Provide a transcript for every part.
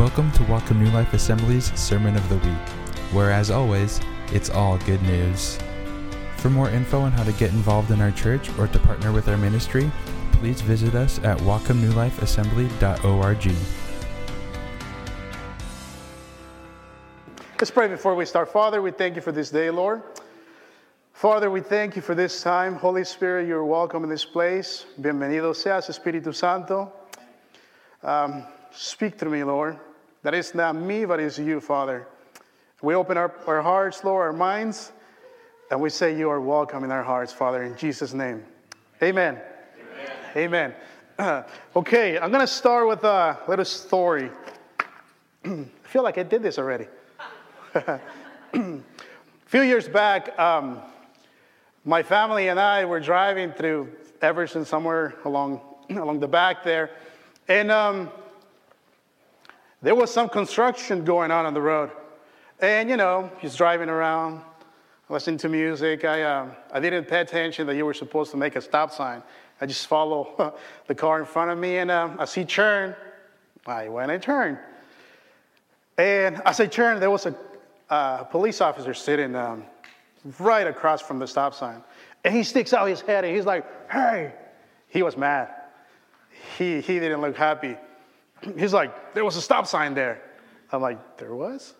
Welcome to Welcome New Life Assembly's Sermon of the Week, where, as always, it's all good news. For more info on how to get involved in our church or to partner with our ministry, please visit us at welcomenewlifeassembly.org. Let's pray before we start. Father, we thank you for this day, Lord. Father, we thank you for this time. Holy Spirit, you're welcome in this place. Bienvenido seas, Espíritu Santo. Um, speak to me, Lord. That is not me, but it's you, Father. We open our, our hearts, Lord, our minds, and we say you are welcome in our hearts, Father, in Jesus' name. Amen. Amen. Amen. okay, I'm going to start with a little story. I feel like I did this already. a few years back, um, my family and I were driving through Everson, somewhere along, along the back there, and um, there was some construction going on on the road. And, you know, he's driving around, listening to music. I, um, I didn't pay attention that you were supposed to make a stop sign. I just follow the car in front of me, and um, I see turn. I went and turned. And as I turned, there was a uh, police officer sitting um, right across from the stop sign. And he sticks out his head and he's like, hey. He was mad. He, he didn't look happy. He's like, there was a stop sign there. I'm like, there was?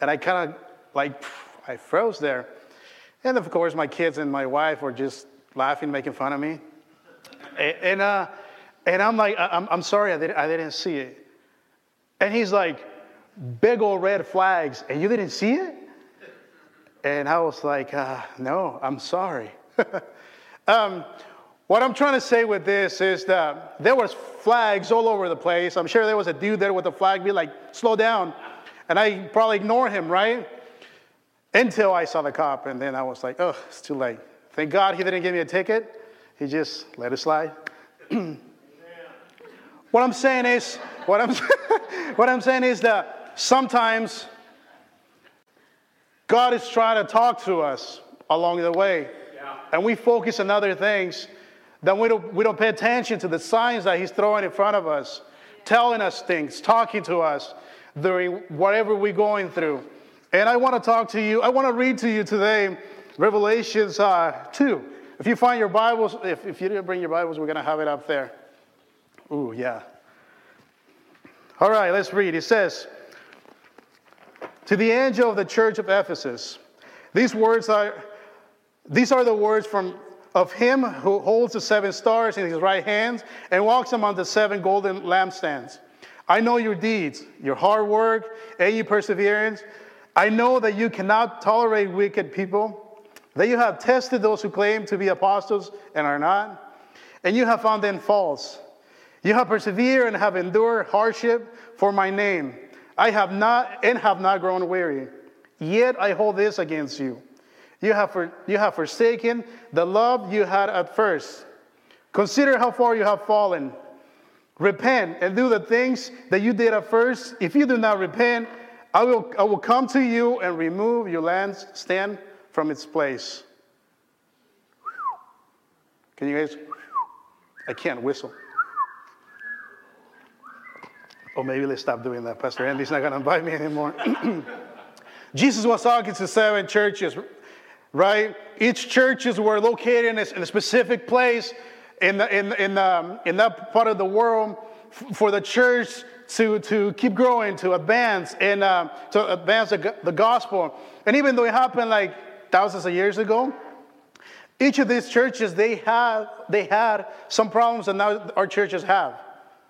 And I kind of like, I froze there. And of course, my kids and my wife were just laughing, making fun of me. And, and, uh, and I'm like, I'm, I'm sorry, I, did, I didn't see it. And he's like, big old red flags, and you didn't see it? And I was like, uh, no, I'm sorry. um, what I'm trying to say with this is that there was flags all over the place. I'm sure there was a dude there with a flag, be like, slow down. And I probably ignored him, right? Until I saw the cop, and then I was like, oh, it's too late. Thank God he didn't give me a ticket. He just let it slide. what I'm saying is, what I'm, what I'm saying is that sometimes God is trying to talk to us along the way. Yeah. And we focus on other things. Then we don't, we don't pay attention to the signs that He's throwing in front of us, telling us things, talking to us during whatever we're going through. And I want to talk to you, I want to read to you today Revelations uh, 2. If you find your Bibles, if, if you didn't bring your Bibles, we're going to have it up there. Ooh, yeah. All right, let's read. It says, To the angel of the church of Ephesus, these words are, these are the words from of him who holds the seven stars in his right hand and walks among the seven golden lampstands. I know your deeds, your hard work, and your perseverance. I know that you cannot tolerate wicked people, that you have tested those who claim to be apostles and are not, and you have found them false. You have persevered and have endured hardship for my name. I have not and have not grown weary. Yet I hold this against you. You have, for, you have forsaken the love you had at first. Consider how far you have fallen. Repent and do the things that you did at first. If you do not repent, I will, I will come to you and remove your lampstand from its place. Can you guys? I can't whistle. Or maybe let's stop doing that. Pastor Andy's not going to invite me anymore. Jesus was talking to seven churches, right? Each churches were located in a, in a specific place in, the, in, in, um, in that part of the world for the church to, to keep growing, to advance, and uh, to advance the, the gospel. And even though it happened like thousands of years ago, each of these churches, they had, they had some problems that now our churches have,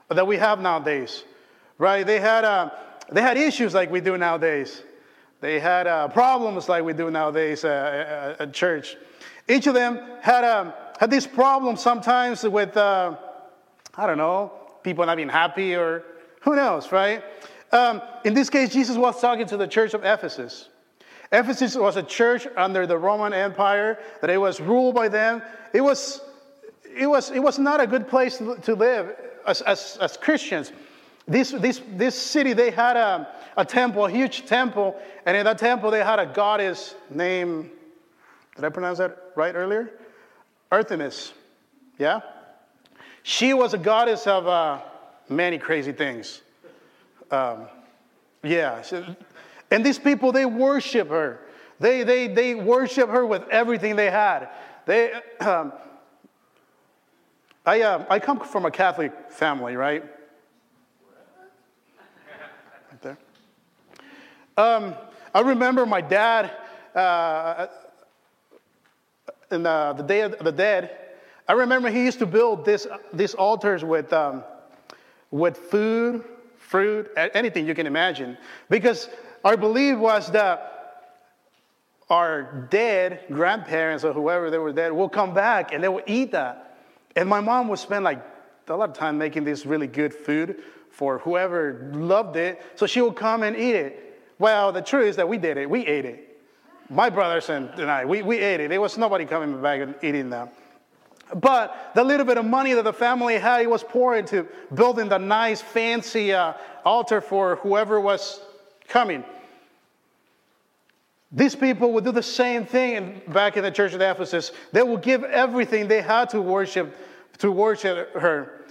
that we have nowadays right? They had, uh, they had issues like we do nowadays. They had uh, problems like we do nowadays uh, at church. Each of them had, um, had these problems sometimes with, uh, I don't know, people not being happy or who knows, right? Um, in this case, Jesus was talking to the church of Ephesus. Ephesus was a church under the Roman Empire that it was ruled by them. It was, it was, it was not a good place to live as, as, as Christians. This, this, this city, they had a, a temple, a huge temple, and in that temple they had a goddess named, did I pronounce that right earlier? Artemis. Yeah? She was a goddess of uh, many crazy things. Um, yeah. And these people, they worship her. They, they, they worship her with everything they had. They, um, I, uh, I come from a Catholic family, right? Right Um, I remember my dad uh, in uh, the Day of the Dead. I remember he used to build this, these altars with, um, with food, fruit, anything you can imagine. Because our belief was that our dead grandparents or whoever they were dead will come back and they will eat that. And my mom would spend like a lot of time making this really good food for whoever loved it. So she would come and eat it. Well, the truth is that we did it. We ate it. My brothers and, I, we, we ate it. There was nobody coming back and eating them. But the little bit of money that the family had, it was poured into building the nice, fancy uh, altar for whoever was coming. These people would do the same thing back in the church of Ephesus. They would give everything they had to worship, to worship her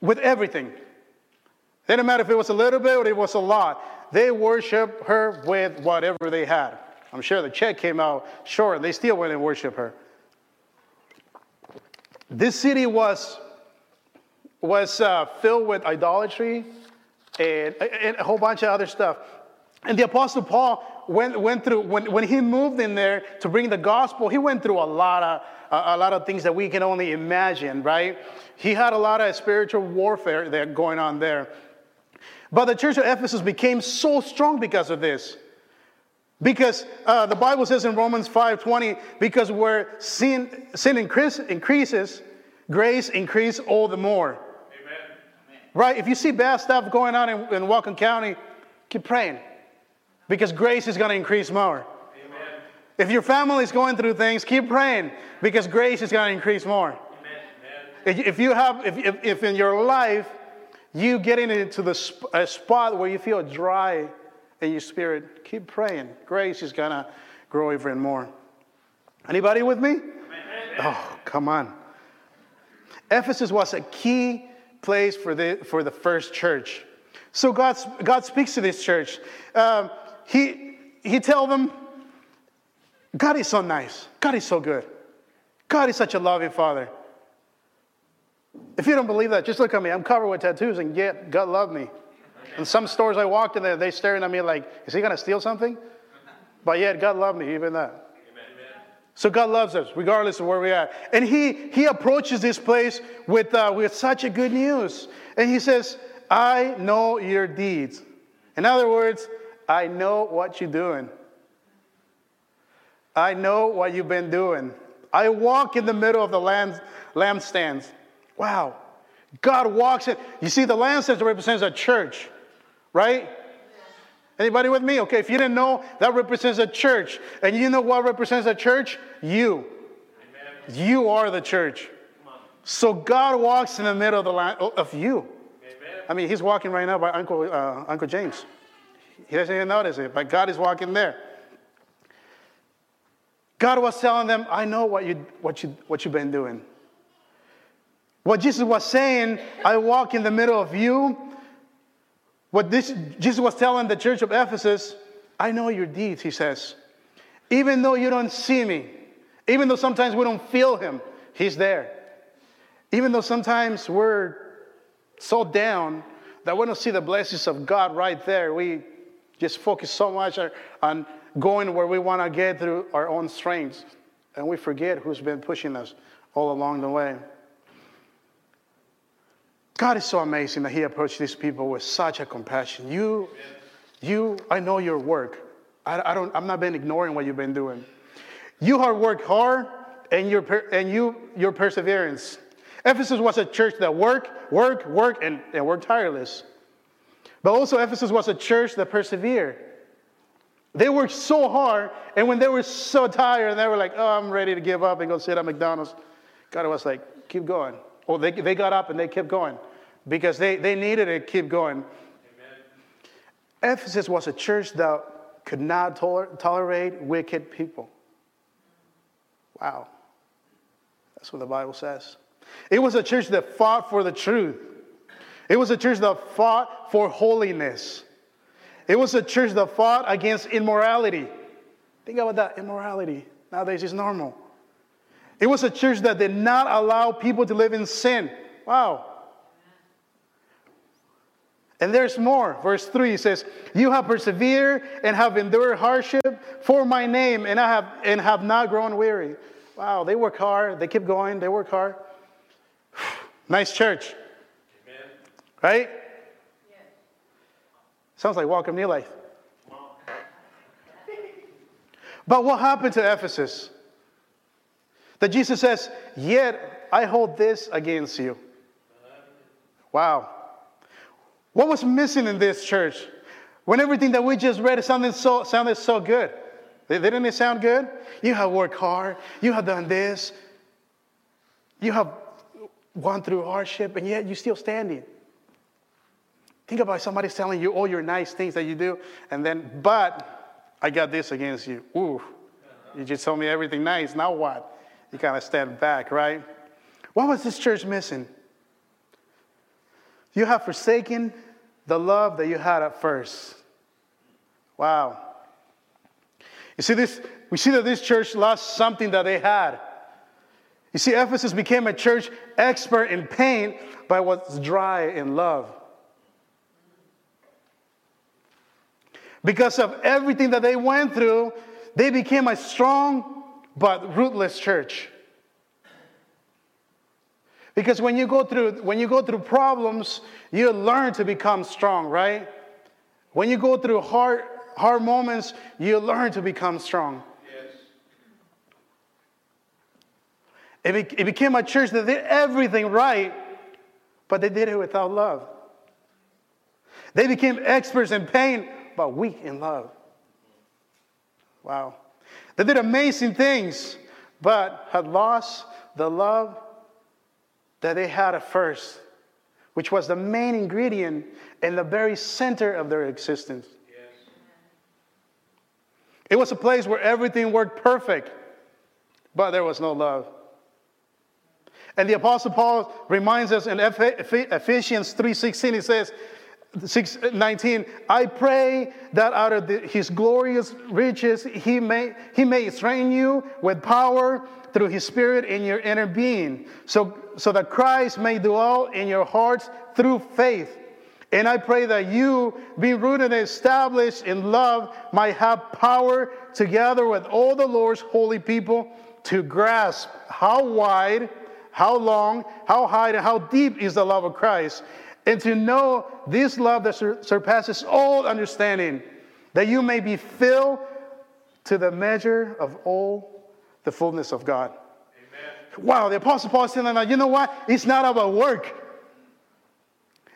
with everything. It didn't matter if it was a little bit or it was a lot. They worship her with whatever they had. I'm sure the check came out short and they still went and worship her. This city was, was uh, filled with idolatry and, and a whole bunch of other stuff. And the Apostle Paul went, went through, when, when he moved in there to bring the gospel, he went through a lot of, a, lot of things that we can only imagine, right? He had a lot of spiritual warfare there going on there. But the church of Ephesus became so strong because of this. Because uh, the Bible says in Romans 5:20, because where sin, sin increase, increases, grace increase all the more. Amen. Right? If you see bad stuff going on in, in Whatcom County, keep praying because grace is going to increase more. Amen. If your family is going through things, keep praying because grace is going to increase more. Amen. If you have, if, if, if, in your life you getting into the sp- a spot where you feel dry in your spirit, keep praying. Grace is to grow even more. Anybody with me? Oh, come on. Ephesus was a key place for the, for the first church. So God, God speaks to this church. Um, he, he tell them, God is so nice. God is so good. God is such a loving father. If you don't believe that, just look at me. I'm covered with tattoos, and yet God loved me. In some stores I walked in, there, they staring at me like, is he going to steal something? But yet God loved me, even that. So God loves us, regardless of where we're at. And he, he approaches this place with, uh, with such a good news. And he says, I know your deeds. In other words, I know what you're doing. I know what you've been doing. I walk in the middle of the lamb, lampstands. Wow. God walks in. You see, the lampstands represents a church, right? Anybody with me? Okay, if you didn't know, that represents a church. And you know what represents a church? You. Amen. You are the church. So God walks in the middle of, the line, of you. Amen. I mean, he's walking right now by Uncle, uh, Uncle James. He doesn't even notice it, but God is walking there. God was telling them, I know what, you, what, you, what you've been doing. What Jesus was saying, I walk in the middle of you. What this, Jesus was telling the church of Ephesus, I know your deeds, he says. Even though you don't see me, even though sometimes we don't feel him, he's there. Even though sometimes we're so down that we don't see the blessings of God right there, we just focus so much on going where we want to get through our own strengths, and we forget who's been pushing us all along the way. God is so amazing that He approached these people with such a compassion. You, you, I know your work. I, I don't, I'm not been ignoring what you've been doing. You have worked hard, and your and you your perseverance. Ephesus was a church that worked, worked, worked, and, and worked tireless. But also, Ephesus was a church that persevered. They worked so hard, and when they were so tired, and they were like, oh, I'm ready to give up and go sit at McDonald's, God was like, keep going. Well, they, they got up and they kept going because they, they needed to keep going. Amen. Ephesus was a church that could not toler- tolerate wicked people. Wow. That's what the Bible says. It was a church that fought for the truth. It was a church that fought for holiness. It was a church that fought against immorality. Think about that immorality. Nowadays is normal. It was a church that did not allow people to live in sin. Wow. And there's more. Verse 3 says, You have persevered and have endured hardship for my name, and I have and have not grown weary. Wow, they work hard, they keep going, they work hard. nice church. Amen. Right? Yes. Sounds like welcome new life. but what happened to Ephesus? That Jesus says, Yet I hold this against you. Wow. What was missing in this church? When everything that we just read sounded so, sounded so good. Didn't it sound good? You have worked hard. You have done this. You have gone through hardship, and yet you're still standing. Think about somebody telling you all your nice things that you do, and then, but I got this against you. Ooh, you just told me everything nice. Now what? You kind of stand back, right? What was this church missing? You have forsaken the love that you had at first. Wow. You see this, we see that this church lost something that they had. You see, Ephesus became a church expert in pain, but what's dry in love. Because of everything that they went through, they became a strong but rootless church. Because when you go through when you go through problems, you learn to become strong, right? When you go through hard hard moments, you learn to become strong. Yes. It, be, it became a church that did everything right, but they did it without love. They became experts in pain, but weak in love. Wow. They did amazing things, but had lost the love that they had at first, which was the main ingredient in the very center of their existence. Yes. It was a place where everything worked perfect, but there was no love. And the apostle Paul reminds us in Ephesians 3:16 he says 619 I pray that out of the, his glorious riches he may he may strengthen you with power through his spirit in your inner being so so that Christ may dwell in your hearts through faith. And I pray that you, being rooted and established in love, might have power together with all the Lord's holy people to grasp how wide, how long, how high, and how deep is the love of Christ. And to know this love that sur- surpasses all understanding, that you may be filled to the measure of all the fullness of God. Wow, the Apostle Paul is saying that, you know what? It's not about work.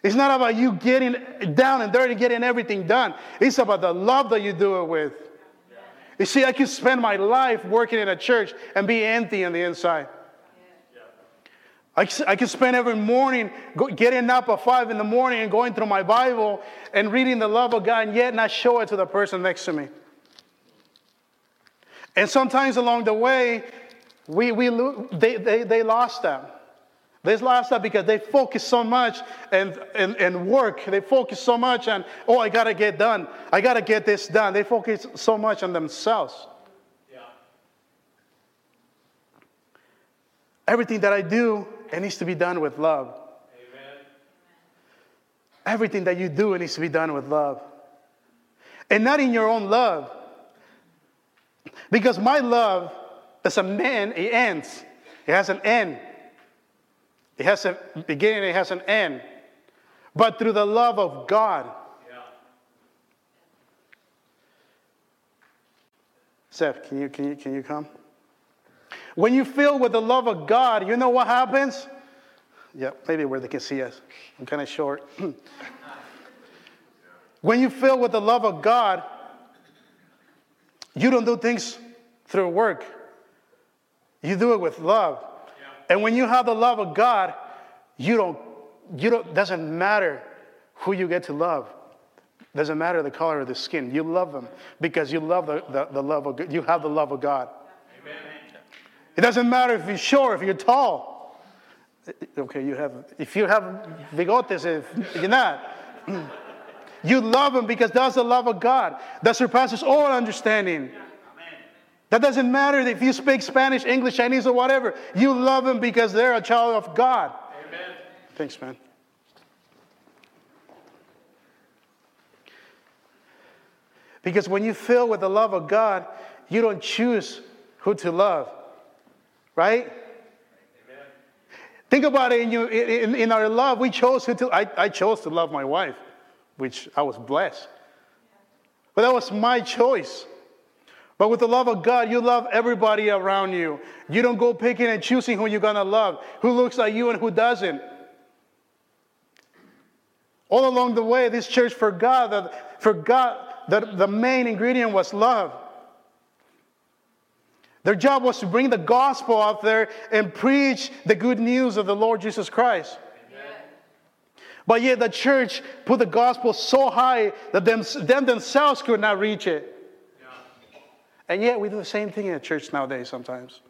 It's not about you getting down and dirty, getting everything done. It's about the love that you do it with. You see, I could spend my life working in a church and be empty on the inside. I, I could spend every morning go, getting up at five in the morning and going through my Bible and reading the love of God and yet not show it to the person next to me. And sometimes along the way, we, we, they, they, they lost them. They lost that because they focus so much and, and, and work. They focus so much on, oh, I got to get done. I got to get this done. They focus so much on themselves. Yeah. Everything that I do, it needs to be done with love. Amen. Everything that you do, it needs to be done with love. And not in your own love. Because my love as a man, it ends. It has an end. It has a beginning, it has an end. But through the love of God. Yeah. Seth, can you, can, you, can you come? When you fill with the love of God, you know what happens? Yeah, maybe where they can see us. I'm kind of short. when you fill with the love of God, you don't do things through work. You do it with love. Yeah. And when you have the love of God, you don't, you don't, doesn't matter who you get to love. Doesn't matter the color of the skin. You love them because you love the, the, the love of God. You have the love of God. It doesn't matter if you're short, if you're tall. Okay, you have, if you have bigotes, if you're not. You love him because that's the love of God that surpasses all understanding. That doesn't matter if you speak Spanish, English, Chinese, or whatever. You love him because they're a child of God. Amen. Thanks, man. Because when you fill with the love of God, you don't choose who to love, right? Amen. Think about it in, you, in, in our love. We chose to, I, I chose to love my wife, which I was blessed. But that was my choice. But with the love of God, you love everybody around you. You don't go picking and choosing who you're going to love, who looks like you and who doesn't. All along the way, this church forgot that, forgot that the main ingredient was love. Their job was to bring the gospel out there and preach the good news of the Lord Jesus Christ. But yet the church put the gospel so high that them, them themselves could not reach it. And yet we do the same thing in the church nowadays sometimes.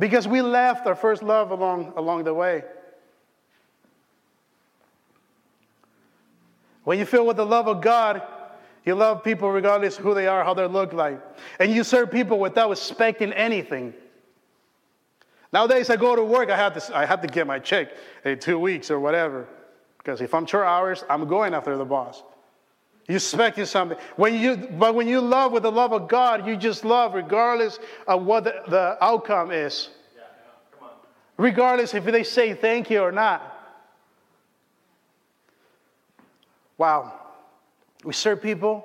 Because we left our first love along, along the way. When you fill with the love of God, you love people regardless of who they are, how they look like. And you serve people without expecting anything. Nowadays, I go to work, I have to, I have to get my check in two weeks or whatever. Because if I'm short hours, I'm going after the boss. You expecting something. When you, but when you love with the love of God, you just love regardless of what the, the outcome is. Yeah, yeah. Regardless if they say thank you or not. Wow. We serve people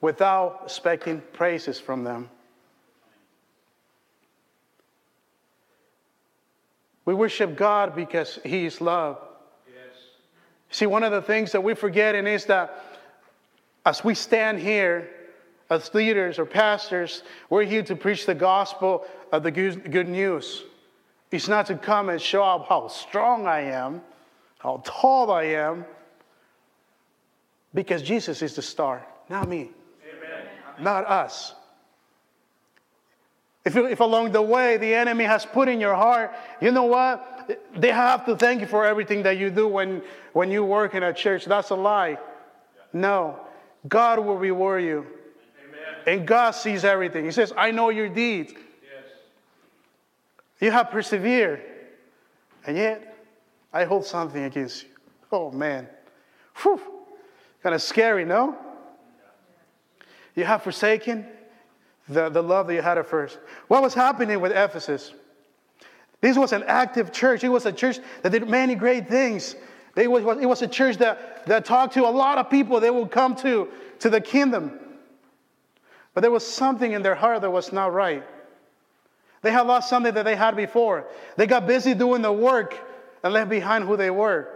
without expecting praises from them. We worship God because He is love. Yes. See, one of the things that we forget is that as we stand here as leaders or pastors, we're here to preach the gospel of the good news. It's not to come and show up how strong I am, how tall I am, because Jesus is the star, not me, Amen. not us. If, if along the way the enemy has put in your heart, you know what? They have to thank you for everything that you do when, when you work in a church. That's a lie. No. God will reward you. Amen. And God sees everything. He says, I know your deeds. Yes. You have persevered. And yet, I hold something against you. Oh, man. Whew. Kind of scary, no? You have forsaken the, the love that you had at first. What was happening with Ephesus? This was an active church. It was a church that did many great things. It was, it was a church that, that talked to a lot of people they would come to, to the kingdom. But there was something in their heart that was not right. They had lost something that they had before. They got busy doing the work and left behind who they were.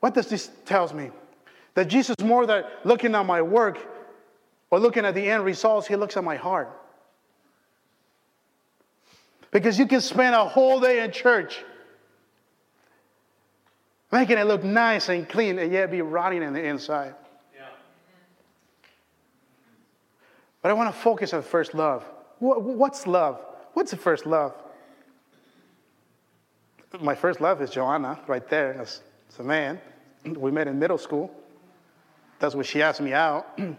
What does this tells me? That Jesus more than looking at my work or looking at the end results, he looks at my heart. Because you can spend a whole day in church making it look nice and clean and yet be rotting in the inside. Yeah. But I want to focus on first love. What's love? What's the first love? My first love is Joanna, right there. That's, that's a man. We met in middle school. That's when she asked me out.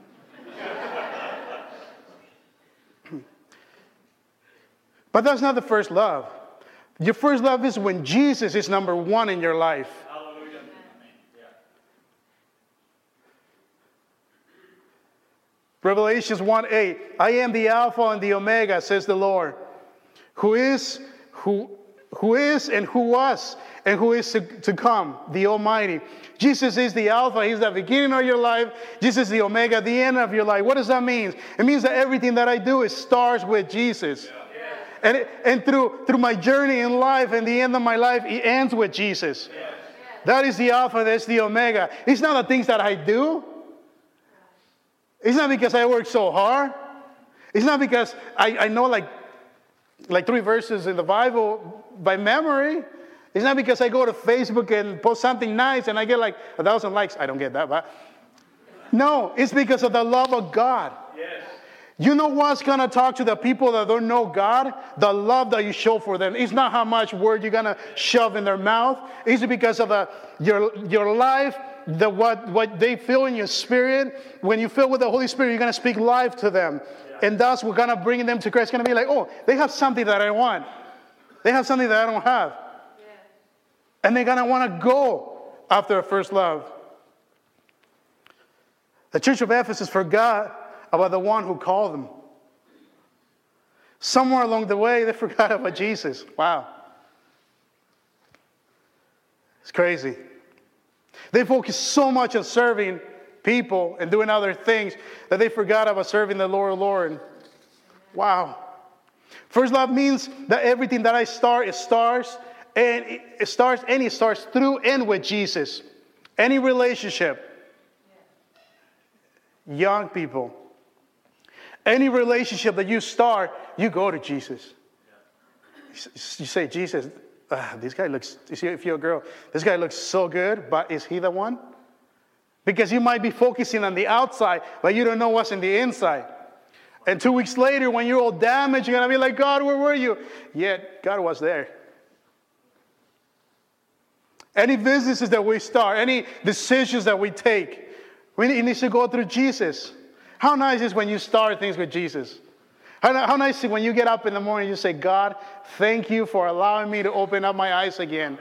but that's not the first love. Your first love is when Jesus is number one in your life. Revelations 1 8, I am the Alpha and the Omega, says the Lord, who is, who, who is and who was and who is to, to come, the Almighty. Jesus is the Alpha, He's the beginning of your life. Jesus is the Omega, the end of your life. What does that mean? It means that everything that I do is starts with Jesus. Yeah. And, it, and through, through my journey in life and the end of my life, it ends with Jesus. That is the Alpha, that's the Omega. It's not the things that I do, it's not because I work so hard. It's not because I, I know like, like three verses in the Bible by memory. It's not because I go to Facebook and post something nice and I get like a thousand likes. I don't get that, but no, it's because of the love of God. Yes. You know what's gonna talk to the people that don't know God? The love that you show for them. It's not how much word you're gonna shove in their mouth. It's because of the, your, your life, the, what, what they feel in your spirit. When you fill with the Holy Spirit, you're gonna speak life to them. Yeah. And we're gonna bring them to Christ. It's gonna be like, oh, they have something that I want. They have something that I don't have. And they're gonna wanna go after a first love. The church of Ephesus forgot about the one who called them. Somewhere along the way, they forgot about Jesus. Wow. It's crazy. They focused so much on serving people and doing other things that they forgot about serving the Lord, Lord. Wow. First love means that everything that I start, it starts and it starts and it starts through and with Jesus. Any relationship. Young people, any relationship that you start, you go to Jesus. You say, Jesus, uh, this guy looks, you see if you're a girl, this guy looks so good, but is he the one? Because you might be focusing on the outside, but you don't know what's in the inside. And two weeks later, when you're all damaged, you're going to be like, God, where were you? Yet, God was there. Any businesses that we start, any decisions that we take, we need to go through Jesus. How nice is when you start things with Jesus? How, how nice is it when you get up in the morning and you say, God, thank you for allowing me to open up my eyes again.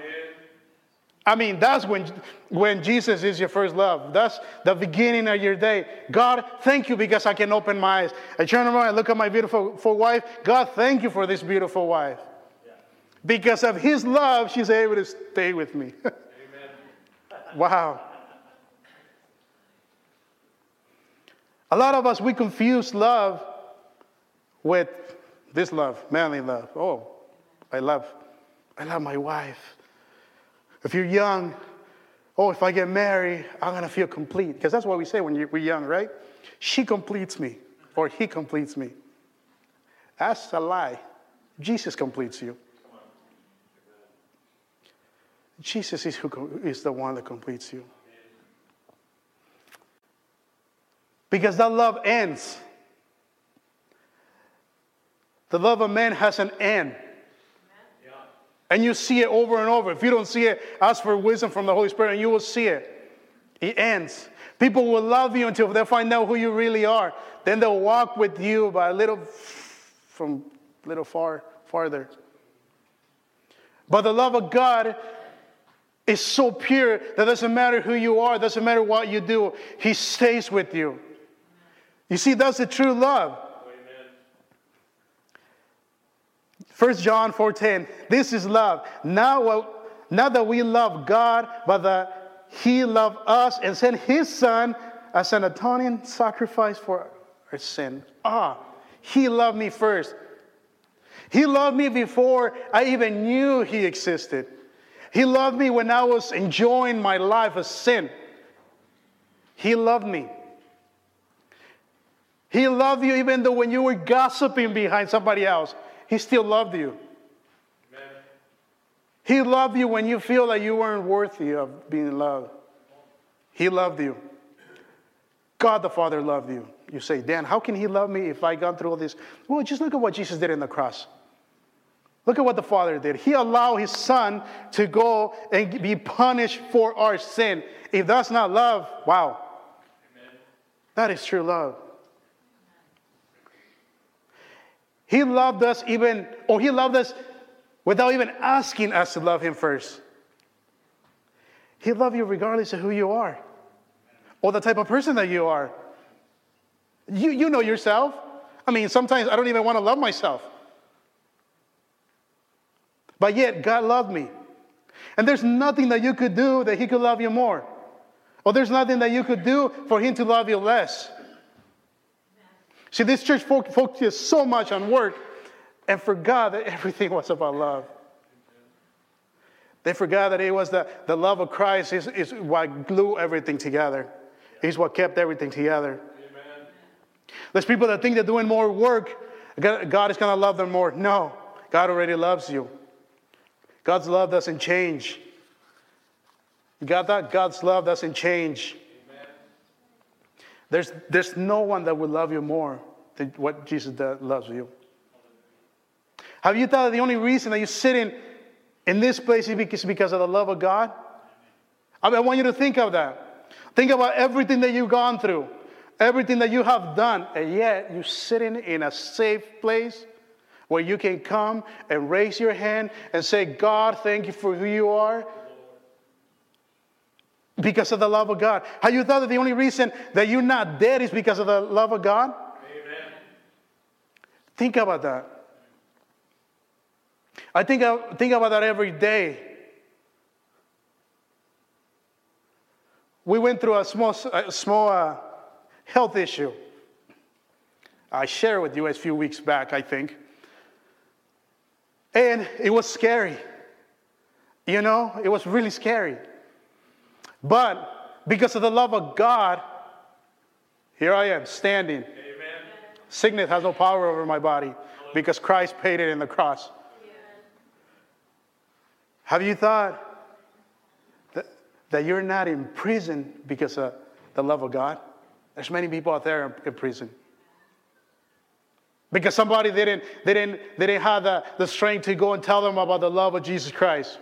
I mean, that's when, when Jesus is your first love. That's the beginning of your day. God, thank you because I can open my eyes. I turn around and look at my beautiful wife. God, thank you for this beautiful wife. Because of his love, she's able to stay with me. wow. A lot of us, we confuse love with this love, manly love. Oh, I love, I love my wife. If you're young, oh, if I get married, I'm gonna feel complete. Because that's what we say when we're young, right? She completes me, or he completes me. That's a lie. Jesus completes you. Jesus is, who is the one that completes you. Because that love ends. The love of man has an end. And you see it over and over. If you don't see it, ask for wisdom from the Holy Spirit and you will see it. It ends. People will love you until they find out who you really are. Then they'll walk with you by a little from little far farther. But the love of God is so pure that doesn't matter who you are, doesn't matter what you do, He stays with you. You see, that's the true love. First John 4:10. This is love. Now, not that we love God, but that He loved us and sent His Son as an atoning sacrifice for our sin. Ah, He loved me first. He loved me before I even knew He existed. He loved me when I was enjoying my life of sin. He loved me. He loved you even though when you were gossiping behind somebody else, He still loved you. Amen. He loved you when you feel that you weren't worthy of being loved. He loved you. God the Father loved you. You say, Dan, how can He love me if I gone through all this? Well, just look at what Jesus did in the cross. Look at what the Father did. He allowed His Son to go and be punished for our sin. If that's not love, wow. Amen. That is true love. He loved us even, or He loved us without even asking us to love Him first. He loved you regardless of who you are or the type of person that you are. You, you know yourself. I mean, sometimes I don't even want to love myself. But yet, God loved me. And there's nothing that you could do that He could love you more. Or there's nothing that you could do for Him to love you less. See, this church focused so much on work and forgot that everything was about love. They forgot that it was the, the love of Christ is, is what glue everything together. Is what kept everything together. Amen. There's people that think they're doing more work, God is going to love them more. No, God already loves you. God's love doesn't change. You got that? God's love doesn't change. There's, there's no one that will love you more than what Jesus loves you? Have you thought that the only reason that you're sitting in this place is because of the love of God? I, mean, I want you to think of that. Think about everything that you've gone through, everything that you have done, and yet you're sitting in a safe place where you can come and raise your hand and say, God, thank you for who you are. Because of the love of God. Have you thought that the only reason that you're not dead is because of the love of God? Amen. Think about that. I think, I think about that every day. We went through a small, a small uh, health issue. I shared with you a few weeks back, I think. And it was scary. You know, it was really scary. But because of the love of God, here I am standing. Amen. Sickness has no power over my body because Christ paid it in the cross. Have you thought that, that you're not in prison because of the love of God? There's many people out there in prison. Because somebody they didn't, they didn't, they didn't have the, the strength to go and tell them about the love of Jesus Christ.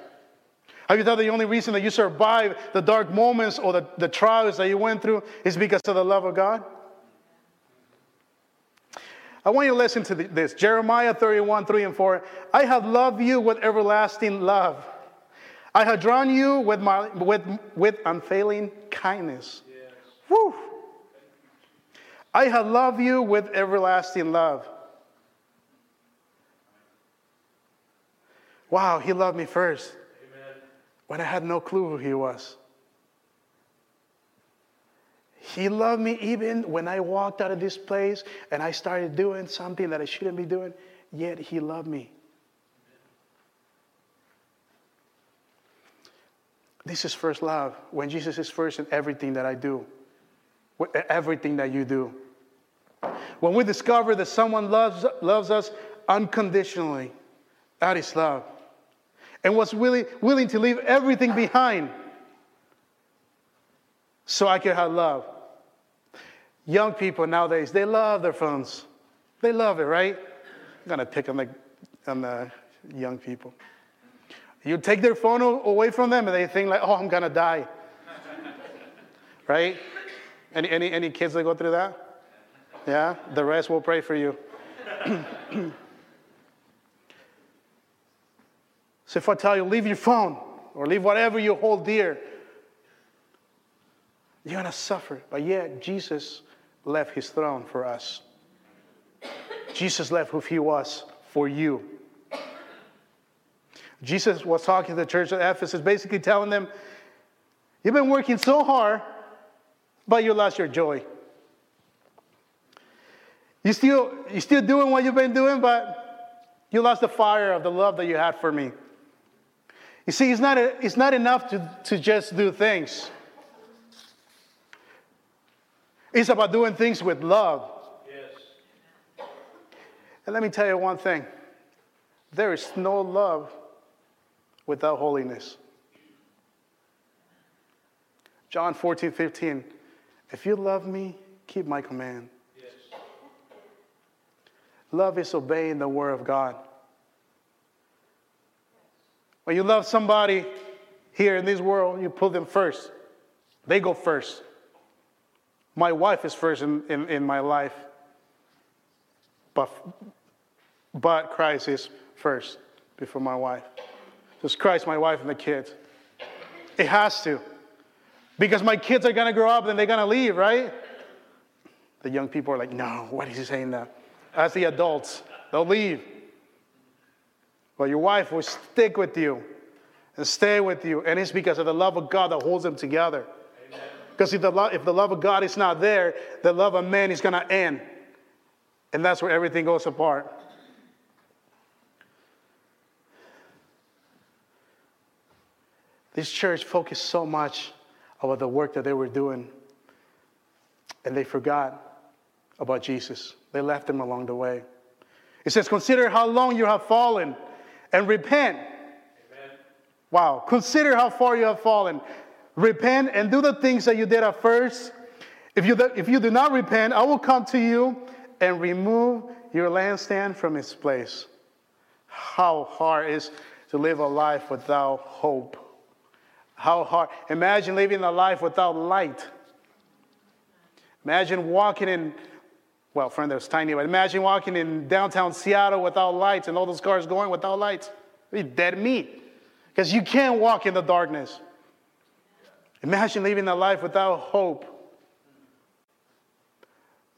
Have you thought the only reason that you survived the dark moments or the, the trials that you went through is because of the love of God? I want you to listen to this Jeremiah 31, 3 and 4. I have loved you with everlasting love. I have drawn you with, my, with, with unfailing kindness. Yes. Woo! I have loved you with everlasting love. Wow, he loved me first Amen. when I had no clue who he was. He loved me even when I walked out of this place and I started doing something that I shouldn't be doing, yet he loved me. This is first love, when Jesus is first in everything that I do, everything that you do. When we discover that someone loves, loves us unconditionally, that is love. And was willing, willing to leave everything behind so I could have love. Young people nowadays, they love their phones. They love it, right? I'm to pick on the, on the young people. You take their phone away from them and they think like, oh, I'm gonna die. right? Any, any, any kids that go through that? Yeah? The rest will pray for you. so if I tell you, leave your phone or leave whatever you hold dear, you're gonna suffer. But yet, Jesus left his throne for us. Jesus left who he was for you. Jesus was talking to the church at Ephesus, basically telling them, You've been working so hard, but you lost your joy. You still, you still doing what you've been doing, but you lost the fire of the love that you had for me. You see, it's not, a, it's not enough to, to just do things. It's about doing things with love. Yes. And let me tell you one thing there is no love without holiness. John 14, 15. If you love me, keep my command. Yes. Love is obeying the word of God. When you love somebody here in this world, you put them first. They go first. My wife is first in, in, in my life, but, but Christ is first before my wife. Just Christ, my wife, and the kids. It has to. Because my kids are going to grow up and they're going to leave, right? The young people are like, no, what is he saying that? As the adults, they'll leave. But your wife will stick with you and stay with you. And it's because of the love of God that holds them together. Because if the, love, if the love of God is not there, the love of man is going to end. And that's where everything goes apart. This church focused so much about the work that they were doing, and they forgot about Jesus. They left him along the way. It says, Consider how long you have fallen and repent. Amen. Wow. Consider how far you have fallen. Repent and do the things that you did at first. If you, if you do not repent, I will come to you and remove your lampstand from its place. How hard is to live a life without hope. How hard. Imagine living a life without light. Imagine walking in, well, friend, was tiny, but imagine walking in downtown Seattle without lights and all those cars going without lights. Be dead meat. Because you can't walk in the darkness. Imagine living a life without hope.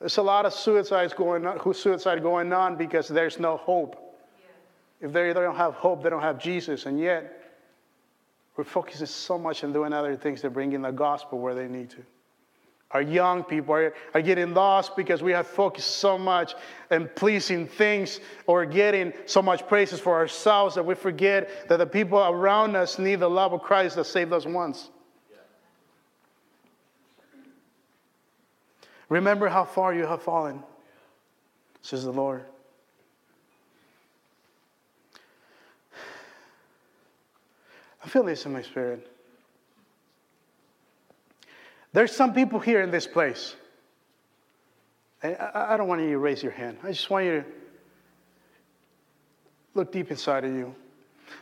There's a lot of suicides going on, suicide going on because there's no hope. If they don't have hope, they don't have Jesus. And yet, we're focusing so much on doing other things to bring in the gospel where they need to. Our young people are, are getting lost because we have focused so much on pleasing things or getting so much praises for ourselves that we forget that the people around us need the love of Christ that saved us once. Remember how far you have fallen, says the Lord. I feel this in my spirit. There's some people here in this place. And I don't want you to raise your hand. I just want you to look deep inside of you.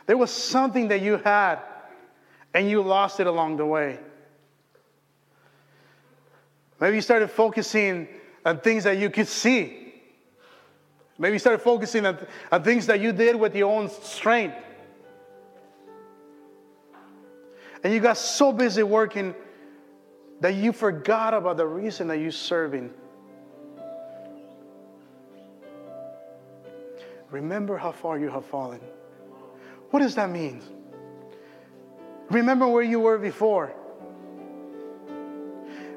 There was something that you had, and you lost it along the way. Maybe you started focusing on things that you could see. Maybe you started focusing on, on things that you did with your own strength. And you got so busy working that you forgot about the reason that you're serving. Remember how far you have fallen. What does that mean? Remember where you were before.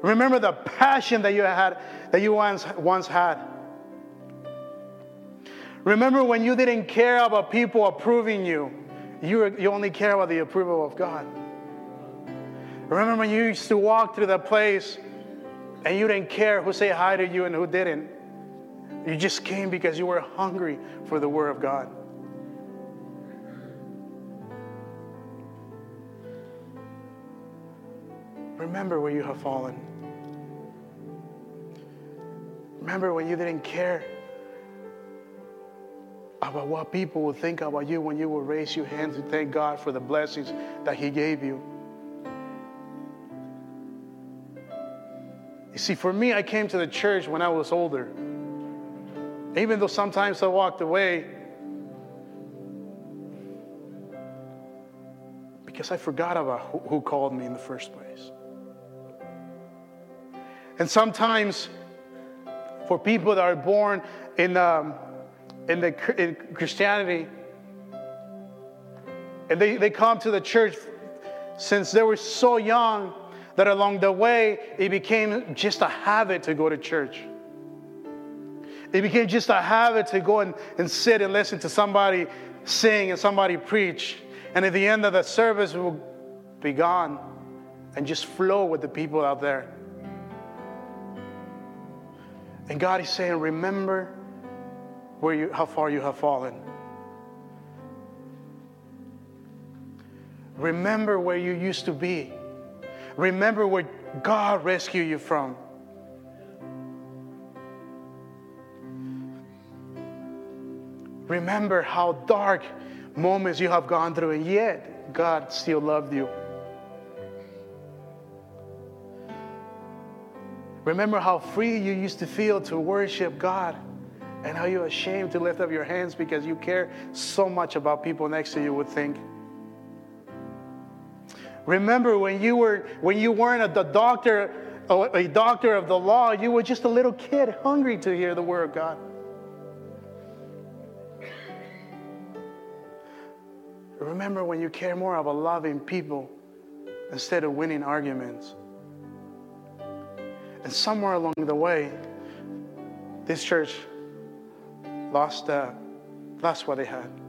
Remember the passion that you had, that you once, once had. Remember when you didn't care about people approving you, you, you only care about the approval of God. Remember when you used to walk through that place and you didn't care who said hi to you and who didn't? You just came because you were hungry for the Word of God. Remember where you have fallen. Remember when you didn't care about what people would think about you when you would raise your hands and thank God for the blessings that He gave you. You see, for me, I came to the church when I was older. Even though sometimes I walked away because I forgot about who called me in the first place. And sometimes for people that are born in, um, in, the, in Christianity, and they, they come to the church since they were so young that along the way it became just a habit to go to church. It became just a habit to go and, and sit and listen to somebody sing and somebody preach. And at the end of the service, we will be gone and just flow with the people out there. And God is saying, remember where you, how far you have fallen. Remember where you used to be. Remember where God rescued you from. Remember how dark moments you have gone through, and yet God still loved you. Remember how free you used to feel to worship God and how you're ashamed to lift up your hands because you care so much about people next to you would think. Remember when you were when you weren't a doctor a doctor of the law, you were just a little kid hungry to hear the word of God. Remember when you care more about loving people instead of winning arguments. And somewhere along the way, this church lost, uh, lost what they had.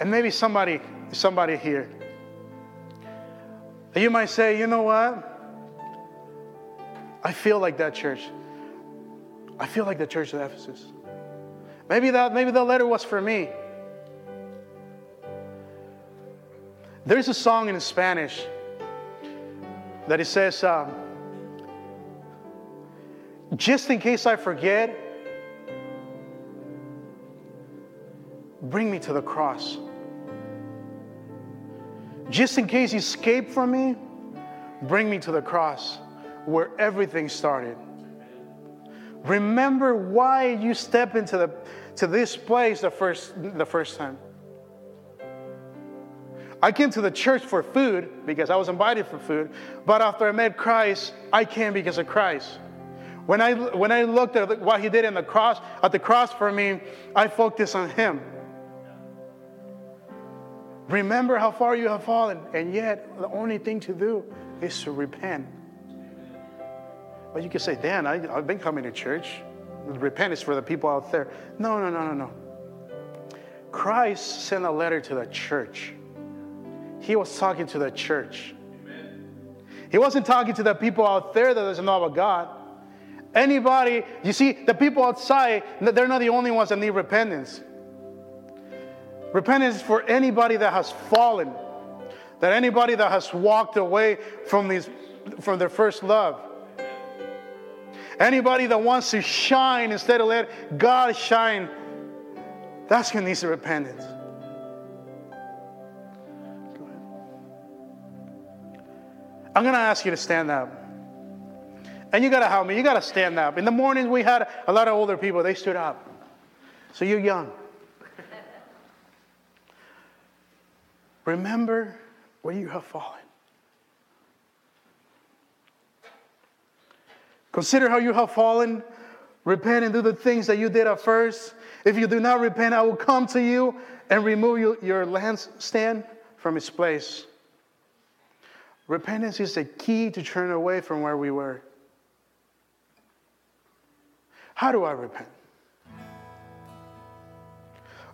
And maybe somebody, somebody here, you might say, you know what? I feel like that church. I feel like the church of Ephesus. Maybe that, maybe that letter was for me. There's a song in Spanish that it says, uh, just in case I forget, bring me to the cross. Just in case you escape from me, bring me to the cross where everything started. Remember why you step into the to this place the first the first time. I came to the church for food because I was invited for food, but after I met Christ, I came because of Christ. When I when I looked at what he did in the cross, at the cross for me, I focused on him. Remember how far you have fallen, and yet the only thing to do is to repent. But you can say, Dan, I, have been coming to church. Repent is for the people out there. No, no, no, no, no. Christ sent a letter to the church. He was talking to the church. He wasn't talking to the people out there that doesn't know about God. Anybody, you see, the people outside, they're not the only ones that need repentance. Repentance for anybody that has fallen, that anybody that has walked away from, these, from their first love. Anybody that wants to shine instead of let God shine, that's who needs repentance. I'm going to ask you to stand up. And you got to help me. You got to stand up. In the mornings, we had a lot of older people. They stood up. So you're young. Remember where you have fallen. Consider how you have fallen. Repent and do the things that you did at first. If you do not repent, I will come to you and remove you, your lampstand from its place. Repentance is the key to turn away from where we were. How do I repent?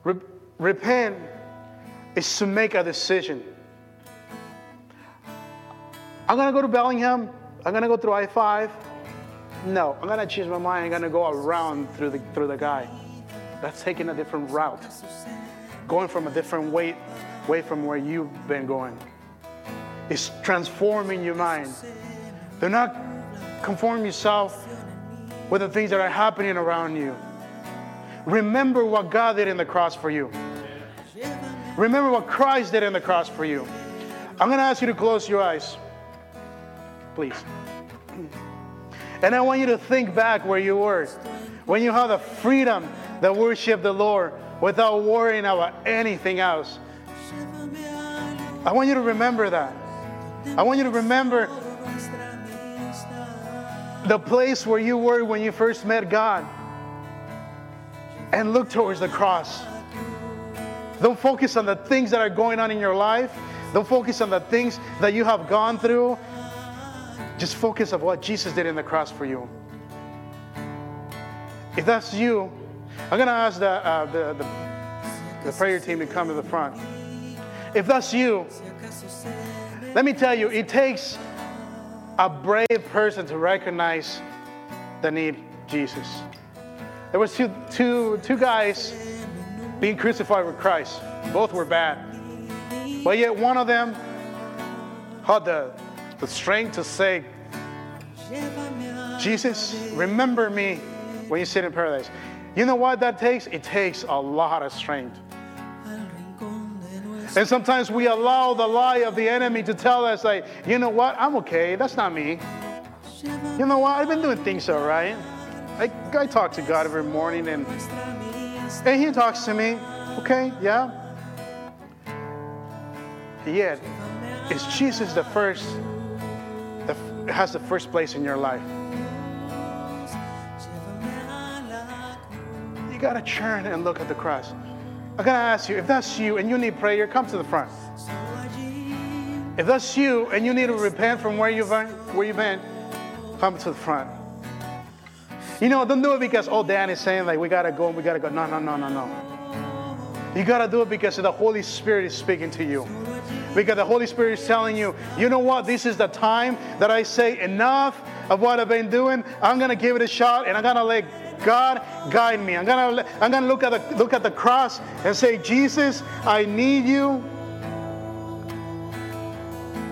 Re- repent is to make a decision. I'm going to go to Bellingham. I'm going to go through I 5. No, I'm going to change my mind. I'm going to go around through the, through the Guide. That's taking a different route, going from a different way, way from where you've been going. It's transforming your mind. Do not conform yourself with the things that are happening around you. Remember what God did in the cross for you. Remember what Christ did in the cross for you. I'm going to ask you to close your eyes, please. And I want you to think back where you were when you had the freedom to worship the Lord without worrying about anything else. I want you to remember that. I want you to remember the place where you were when you first met God and look towards the cross. Don't focus on the things that are going on in your life. Don't focus on the things that you have gone through. Just focus on what Jesus did in the cross for you. If that's you, I'm going to ask the, uh, the, the, the prayer team to come to the front. If that's you, let me tell you, it takes a brave person to recognize the need Jesus. There was two, two, two guys being crucified with Christ. Both were bad. But yet one of them had the, the strength to say, Jesus, remember me when you sit in paradise. You know what that takes? It takes a lot of strength. And sometimes we allow the lie of the enemy to tell us, like, you know what? I'm okay. That's not me. You know what? I've been doing things all right. I, I talk to God every morning and, and He talks to me. Okay, yeah. Yet, is Jesus the first, that has the first place in your life? You got to turn and look at the cross. I'm to ask you if that's you and you need prayer, come to the front. If that's you and you need to repent from where you've been, where you've been come to the front. You know, don't do it because, oh, Dan is saying, like, we got to go and we got to go. No, no, no, no, no. You got to do it because the Holy Spirit is speaking to you. Because the Holy Spirit is telling you, you know what? This is the time that I say enough of what I've been doing. I'm going to give it a shot and I'm going to let God, guide me. I'm gonna, I'm gonna look at the look at the cross and say, Jesus, I need you.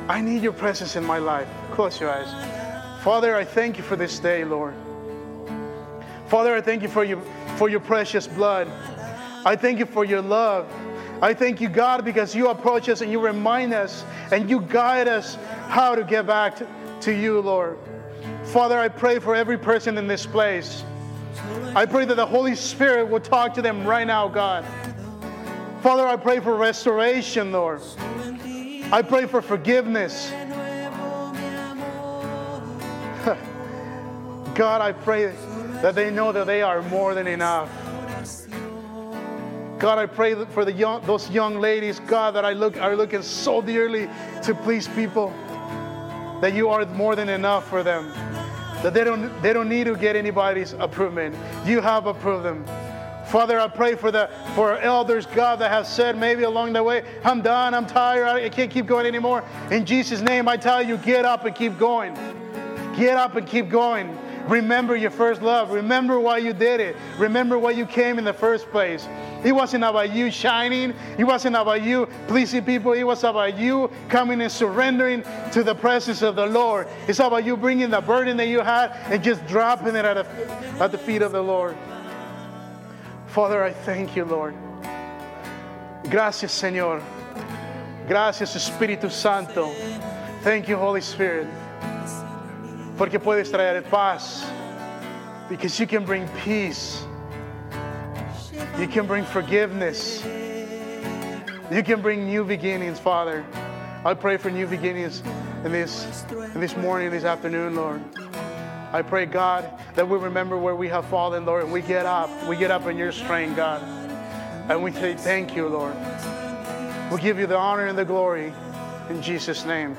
I need your presence in my life. Close your eyes. Father, I thank you for this day, Lord. Father, I thank you for your, for your precious blood. I thank you for your love. I thank you, God, because you approach us and you remind us and you guide us how to get back to, to you, Lord. Father, I pray for every person in this place. I pray that the Holy Spirit will talk to them right now, God. Father, I pray for restoration, Lord. I pray for forgiveness. God, I pray that they know that they are more than enough. God, I pray for the young, those young ladies, God, that I look are looking so dearly to please people, that you are more than enough for them. That they don't they don't need to get anybody's approval. You have approved them. Father, I pray for the for elders, God, that have said maybe along the way, I'm done, I'm tired, I can't keep going anymore. In Jesus' name, I tell you, get up and keep going. Get up and keep going. Remember your first love. Remember why you did it. Remember why you came in the first place. It wasn't about you shining. It wasn't about you pleasing people. It was about you coming and surrendering to the presence of the Lord. It's about you bringing the burden that you had and just dropping it at, a, at the feet of the Lord. Father, I thank you, Lord. Gracias, Señor. Gracias, Espíritu Santo. Thank you, Holy Spirit. Porque puedes traer paz. Because you can bring peace. You can bring forgiveness. You can bring new beginnings, Father. I pray for new beginnings in this, in this morning, this afternoon, Lord. I pray, God, that we remember where we have fallen, Lord, and we get up. We get up in your strength, God. And we say, Thank you, Lord. We give you the honor and the glory in Jesus' name.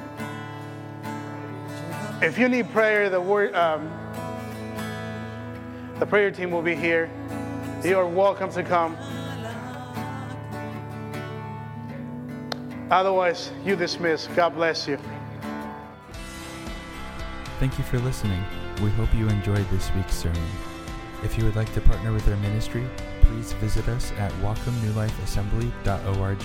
If you need prayer, the word, um, the prayer team will be here. You are welcome to come. Otherwise, you dismiss. God bless you. Thank you for listening. We hope you enjoyed this week's sermon. If you would like to partner with our ministry, please visit us at whatcomnewlifeassembly.org.